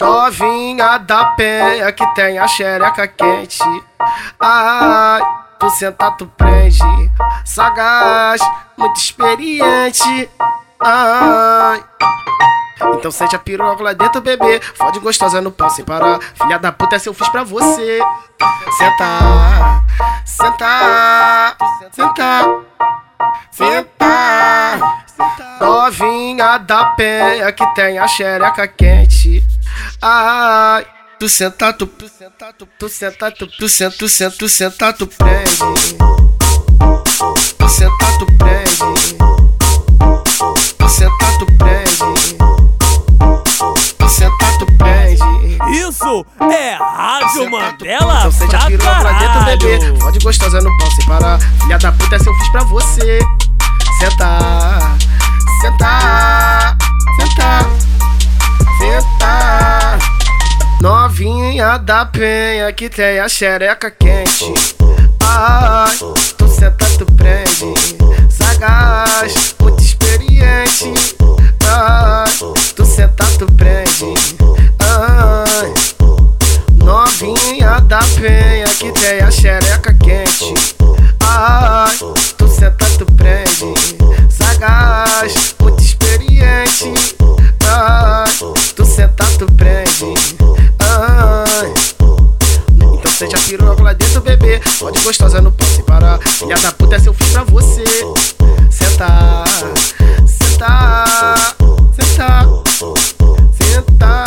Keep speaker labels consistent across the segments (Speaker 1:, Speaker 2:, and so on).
Speaker 1: Novinha da penha que tem a xereca quente. Ai, tu senta, tu prende. Sagaz, muito experiente. Ai. Então sente a piroca lá dentro, bebê. Fode gostosa no pau sem parar. Filha da puta, essa eu fiz pra você. Senta, senta, senta, Novinha da penha que tem a xereca quente. Ai, tu senta, tu, tu senta, tu, tu senta, tu, tu senta, tu senta, tu senta, tu prende. Tu senta, tu prende. Tu senta, tu prende. Tu senta, tu prende.
Speaker 2: Isso é Rádio Mandela
Speaker 1: Então sente a
Speaker 2: pra
Speaker 1: piroca lá dentro, bebê. Fode gostosa no pau sem parar. Filha da puta, essa eu fiz pra você. Da penha que tem a xereca quente. Ai, tu senta, tu prende. Sagaz, muito experiente. Ai, tu senta, tu prende. Ai, novinha da penha que tem a xereca bebê. Pode gostosa no pau sem parar. Filha da puta, essa eu fiz pra você. Senta, senta, senta, senta.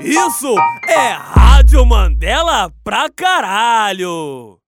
Speaker 2: Isso é Rádio Mandela pra caralho.